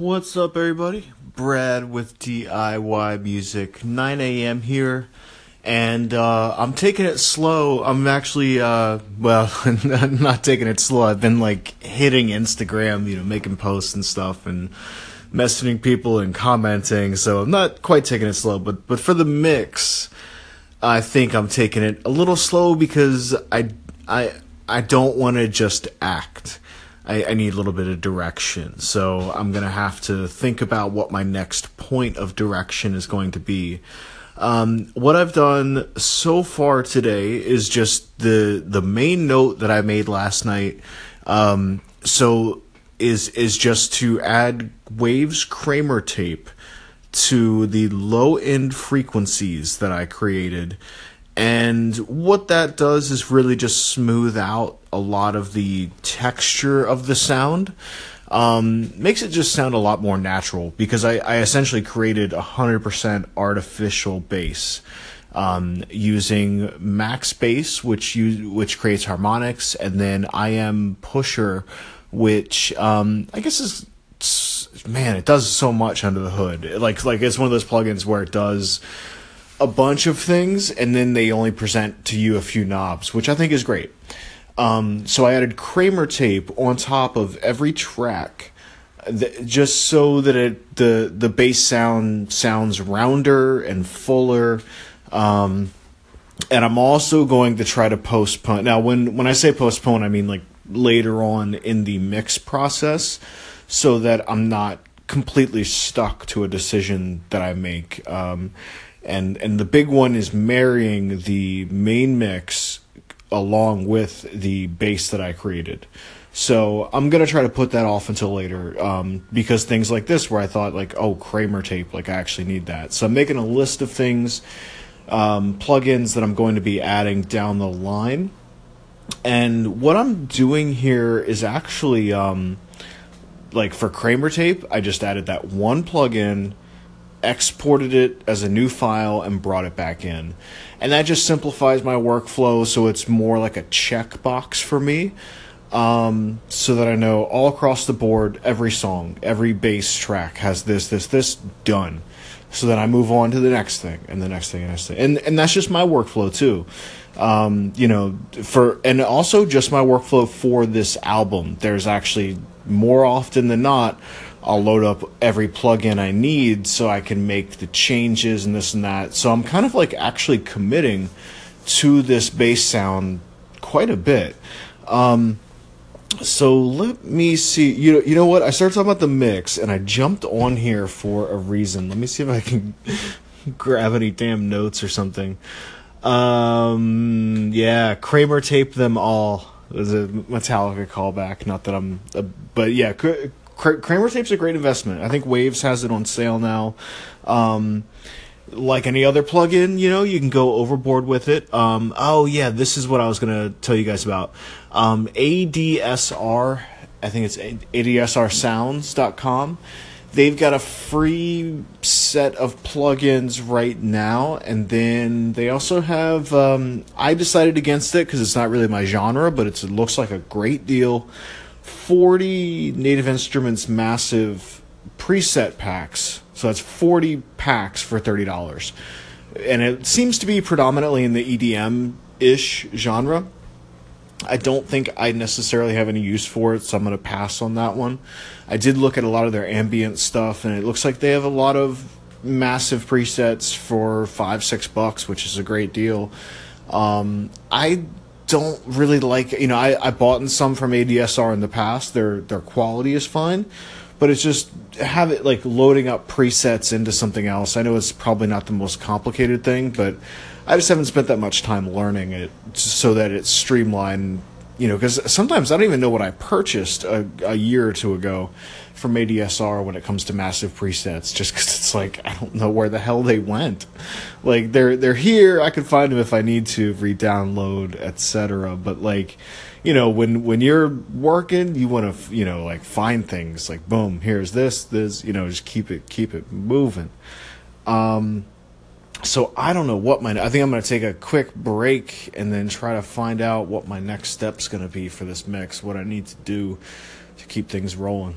What's up, everybody? Brad with DIY Music, 9 a.m. here, and uh, I'm taking it slow. I'm actually, uh, well, not taking it slow. I've been like hitting Instagram, you know, making posts and stuff, and messaging people and commenting. So I'm not quite taking it slow, but but for the mix, I think I'm taking it a little slow because I I I don't want to just act. I, I, need a little bit of direction. So I'm going to have to think about what my next point of direction is going to be. Um, what I've done so far today is just the the main note that I made last night. Um, so is is just to add waves Kramer tape to the low end frequencies that I created. And what that does is really just smooth out a lot of the texture of the sound. Um, makes it just sound a lot more natural because I, I essentially created a 100% artificial bass um, using MaxxBass, which you, which creates harmonics, and then I.M Pusher, which um, I guess is man, it does so much under the hood. Like like it's one of those plugins where it does a bunch of things and then they only present to you a few knobs, which I think is great. Um, so I added Kramer tape on top of every track, just so that it the the bass sound sounds rounder and fuller. Um, and I'm also going to try to postpone. Now, when when I say postpone, I mean like later on in the mix process, so that I'm not completely stuck to a decision that I make. Um, and and the big one is marrying the main mix along with the bass that I created. So I'm gonna try to put that off until later, um, because things like this, where I thought like, oh, Kramer tape, like I actually need that. So I'm making a list of things, um, plugins that I'm going to be adding down the line, and what I'm doing here is actually, um, like for Kramer tape, I just added that one plugin exported it as a new file and brought it back in. And that just simplifies my workflow so it's more like a checkbox for me. Um, so that I know all across the board, every song, every bass track has this, this, this done. So then I move on to the next thing and the next thing and the next thing. And, and that's just my workflow too. Um, you know, for, and also just my workflow for this album. There's actually more often than not, I'll load up every plugin I need so I can make the changes and this and that. So I'm kind of like actually committing to this bass sound quite a bit. Um, so let me see. You know, you know what? I started talking about the mix, and I jumped on here for a reason. Let me see if I can grab any damn notes or something. Um, yeah, Kramer taped them all. It was a Metallica callback. Not that I'm, a, but yeah, Kramer tape's a great investment. I think Waves has it on sale now. Um, like any other plugin, you know, you can go overboard with it. Um, oh yeah, this is what I was gonna tell you guys about. Um, ADSR, I think it's ADSRsounds.com. They've got a free set of plugins right now, and then they also have. Um, I decided against it because it's not really my genre, but it looks like a great deal 40 Native Instruments massive preset packs. So that's 40 packs for $30. And it seems to be predominantly in the EDM ish genre. I don't think I necessarily have any use for it, so I'm going to pass on that one. I did look at a lot of their ambient stuff, and it looks like they have a lot of massive presets for five, six bucks, which is a great deal. Um, I don't really like you know I, I bought some from ADSR in the past. Their their quality is fine, but it's just have it like loading up presets into something else. I know it's probably not the most complicated thing, but I just haven't spent that much time learning it so that it's streamlined. You know, because sometimes I don't even know what I purchased a, a year or two ago from ADSR when it comes to massive presets, just because it's like I don't know where the hell they went. Like they're they're here. I can find them if I need to re-download, etc. But like, you know, when when you're working, you want to you know like find things like boom, here's this, this, you know, just keep it keep it moving. Um, so I don't know what my I think I'm going to take a quick break and then try to find out what my next step's going to be for this mix, what I need to do to keep things rolling.